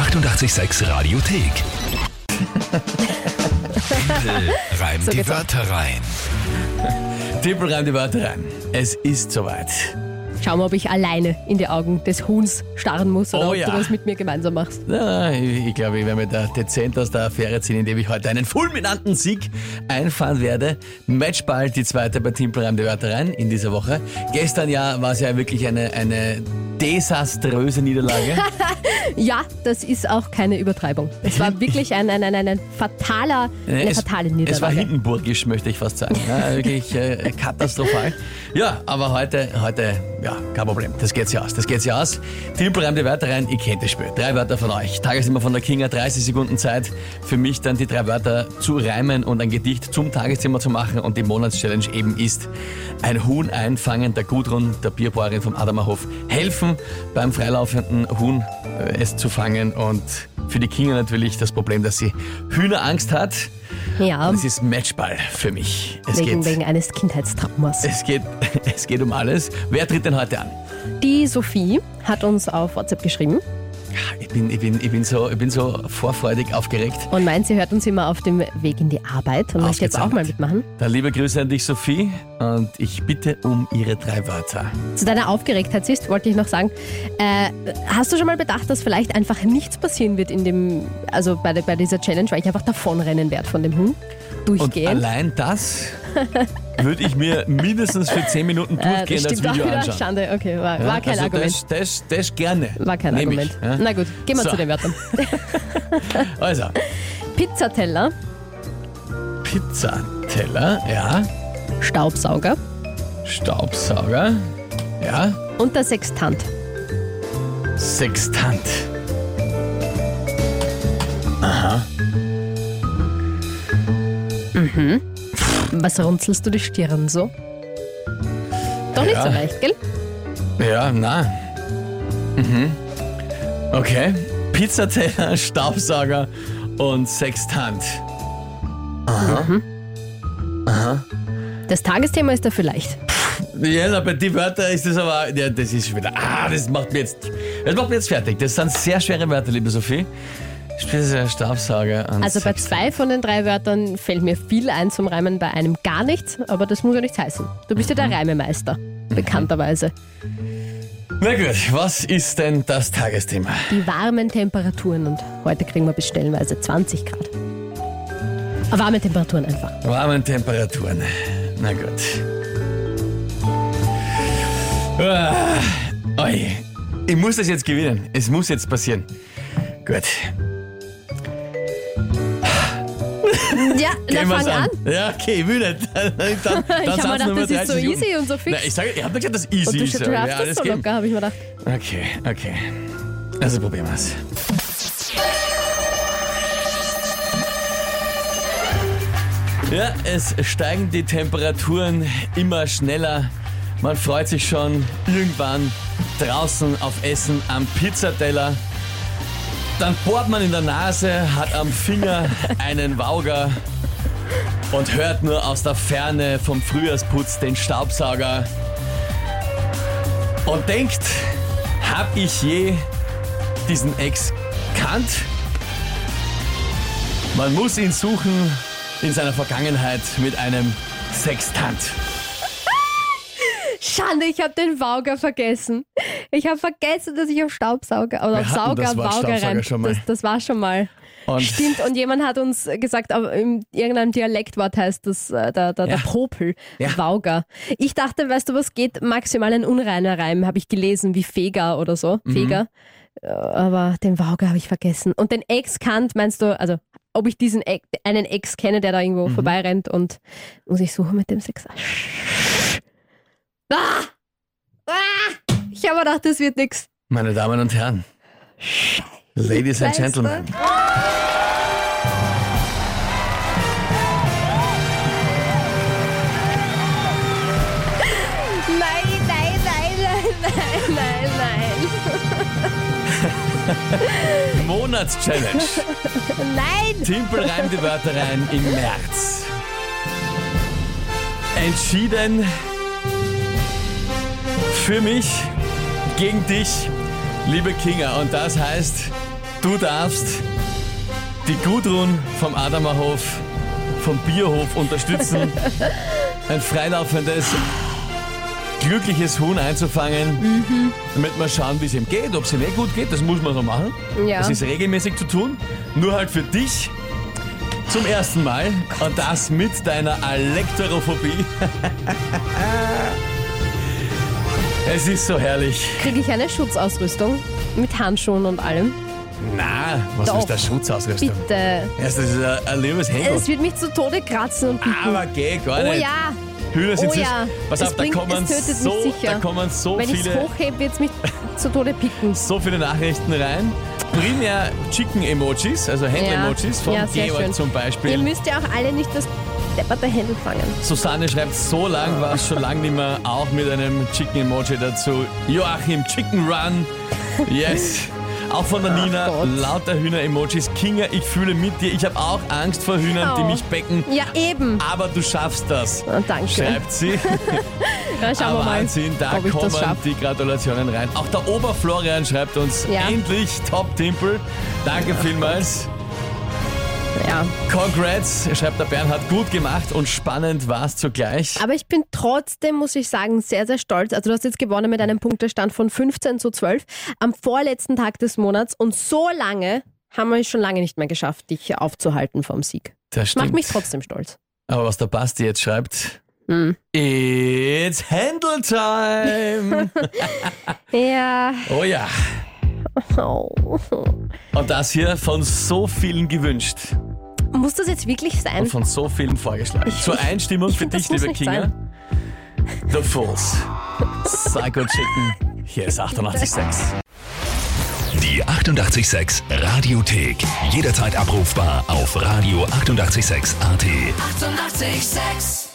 886 Radiothek. Tempel reimt So die. Wörter rein. Tippel reimt die Wörter rein. Es ist soweit. Schauen wir, ob ich alleine in die Augen des Huhns starren muss oder Oh ob ja. du das mit mir gemeinsam machst. Na, ich, ich glaube, ich werde mir da dezent aus der Affäre ziehen, indem ich heute einen fulminanten Sieg einfahren werde. Matchball, die zweite bei Timpel reimt die Wörter rein in dieser Woche. Gestern ja war es ja wirklich eine, eine desaströse Niederlage. Ja, das ist auch keine Übertreibung. Es war wirklich ein, ein, ein, ein, fataler, eine es, fatale Niederlage. es war hindenburgisch, möchte ich fast sagen. Ja, wirklich äh, katastrophal. Ja, aber heute, heute, ja, kein Problem. Das geht sich aus. Das geht sich aus. Timpel reimt die Wörter rein. Ich kennt das Spiel. Drei Wörter von euch. Tagesthema von der Kinga. 30 Sekunden Zeit für mich dann die drei Wörter zu reimen und ein Gedicht zum Tagesthema zu machen. Und die Monatschallenge eben ist ein Huhn einfangen. Der Gudrun, der Bierbauerin vom Adamerhof, helfen beim freilaufenden Huhn äh, es zu fangen. Und für die Kinga natürlich das Problem, dass sie Hühnerangst hat. Ja, Das ist Matchball für mich. Es wegen, geht, wegen eines Kindheitstraumas. es, geht, es geht um alles. Wer tritt denn heute an? Die Sophie hat uns auf WhatsApp geschrieben Ich bin, ich bin, ich bin, so, ich bin so vorfreudig aufgeregt. und meint, sie hört uns immer auf dem Weg in die Arbeit und möchte jetzt auch mal mitmachen. Dann liebe Grüße an dich, Sophie. Und ich bitte um ihre drei Wörter. Zu deiner Aufgeregtheit siehst, wollte ich noch sagen, äh, hast du schon mal bedacht, dass vielleicht einfach nichts passieren wird in dem, also bei, bei dieser Challenge, weil ich einfach davonrennen werde von dem Huhn, Und durchgehen. allein das würde ich mir mindestens für zehn Minuten Äh, das durchgehend als stimmt auch Video anschauen. Schande, okay, war, Ja, war kein also Argument. Das, das, das gerne. War kein Nehm Argument. Ich, ja? Na gut, gehen wir So. zu den Wörtern. Also, Pizzateller, Pizzateller, ja. Staubsauger Staubsauger, ja. und der Sextant. Sextant. Was runzelst du die Stirn so? Doch nicht Ja. so leicht, gell? Ja, na. Mhm. Okay. Pizzateller, Staubsauger und Sextant. Das Tagesthema ist dafür leicht. Ja, aber die Wörter ist das aber. Ja, das ist schon wieder. Ah, das macht mir jetzt. Das macht mir jetzt fertig. Das sind sehr schwere Wörter, liebe Sophie. Spitze, Staubsauger und Also bei zwei von den drei Wörtern fällt mir viel ein zum Reimen, bei einem gar nichts, aber das muss ja nichts heißen. Du bist ja Mhm. der Reimemeister, bekannterweise. Na gut, was ist denn das Tagesthema? Die warmen Temperaturen und heute kriegen wir bis stellenweise 20 Grad. Ah, Warme Temperaturen einfach. Warmen Temperaturen. Na gut. Ah, oi. Ich muss das jetzt gewinnen. Es muss jetzt passieren. Gut. Ja, dann fang an. Ja, okay, ich will nicht. Dann, dann, Ich habe mir gedacht, das ist so 30 easy und so Na, fix. ich sage, ich habe gesagt, das easy Und du, ist. du ja, das so locker, habe ich mir gedacht. Okay, okay. Also probieren wir's. Ja, es steigen die Temperaturen immer schneller. Man freut sich schon irgendwann draußen auf Essen am Pizzateller. Dann bohrt man in der Nase, hat am Finger einen Wauger und hört nur aus der Ferne vom Frühjahrsputz den Staubsauger und denkt, hab ich je diesen Ex kannt? Man muss ihn suchen in seiner Vergangenheit mit einem Sextant. Schande, ich habe den Wauger vergessen. Ich habe vergessen, dass ich auf Staubsauger oder auf Sauger das Wort Wauger Staubsauger rein. schon mal. Das, das war schon mal. Und Stimmt, und jemand hat uns gesagt, aber in irgendeinem Dialektwort heißt das äh, der, der, der Ja. Popel, Ja. Wauger. Ich dachte, weißt du, was geht? Maximal ein unreiner Reim, habe ich gelesen, wie Feger oder so. Mhm. Feger. Äh, Aber den Wauger habe ich vergessen. Und den Ex-Kant, meinst du, also ob ich diesen Ex, einen Ex kenne, der da irgendwo Mhm. vorbeirennt und muss ich suchen mit dem Sex. Ah! Ah! Ich habe gedacht, das wird nix. meine Damen und Herren, Ladies and? Gentlemen, Nein, nein, nein, nein, nein, nein, Monatschallenge. nein. Timpel reimt die Wörter rein im März. Entschieden für mich gegen dich, liebe Kinga. Und das heißt, Du darfst die Gudrun vom Adamerhof, vom Bierhof unterstützen, ein freilaufendes, glückliches Huhn einzufangen, damit wir schauen, wie es ihm geht, ob es ihm eh gut geht. Das muss man so machen. Ja. Das ist regelmäßig zu tun. Nur halt für dich zum ersten Mal. Und das mit deiner Alektorophobie. es ist so herrlich. Kriege ich eine Schutzausrüstung mit Handschuhen und allem? Na, was Doch. ist der Schutzausrüstung? Bitte. Das ist ein, ein liebes Händel. Es wird mich zu Tode kratzen und picken. Aber geh gar oh nicht. ja, Hühner sind oh ja. Pass Es auf, da kommen, so, da kommen so wenn ich es viele, hochhebe, wird es mich zu Tode picken. so viele Nachrichten rein. Primär Chicken-Emojis, also Händel-Emojis von ja, Georg schön. zum Ihr Beispiel. müsst ja auch alle nicht das depperte Händel fangen. Susanne schreibt, so lang war es schon lange nicht mehr, auch mit einem Chicken-Emoji dazu. Joachim, Chicken Run. Yes. Auch von der Ach Nina, Gott. lauter Hühner-Emojis. Kinga, ich fühle mit dir. Ich habe auch Angst vor Hühnern, die Oh. mich becken. Ja, eben. Aber du schaffst das. Ah, danke. Schreibt sie. Ja, schauen Aber wir mal, Wahnsinn, da kommen die Gratulationen rein. Auch der Oberflorian schreibt uns Ja. endlich Top Timpel. Danke vielmals. Ja. Congrats, schreibt der Bernhard. Gut gemacht und spannend war es zugleich. Aber ich bin trotzdem, muss ich sagen, sehr, sehr stolz. Also du hast jetzt gewonnen mit einem Punktestand von 15 zu 12 am vorletzten Tag des Monats und so lange haben wir es schon lange nicht mehr geschafft, dich aufzuhalten vom Sieg. Das Macht stimmt. mich trotzdem stolz. Aber was der Basti jetzt schreibt, Hm. it's Handle Time. Ja. oh ja. Oh. Und das hier von so vielen gewünscht Muss das jetzt wirklich und sein? von so vielen vorgeschlagen. Ich- Zur Einstimmung ich für find, das dich, liebe Kinga. The Fools. Psycho Chicken. Hier ist 88.6. Die 88,6 Radiothek. Jederzeit abrufbar auf radio886.at. 88,6. Eighty-eight, sex.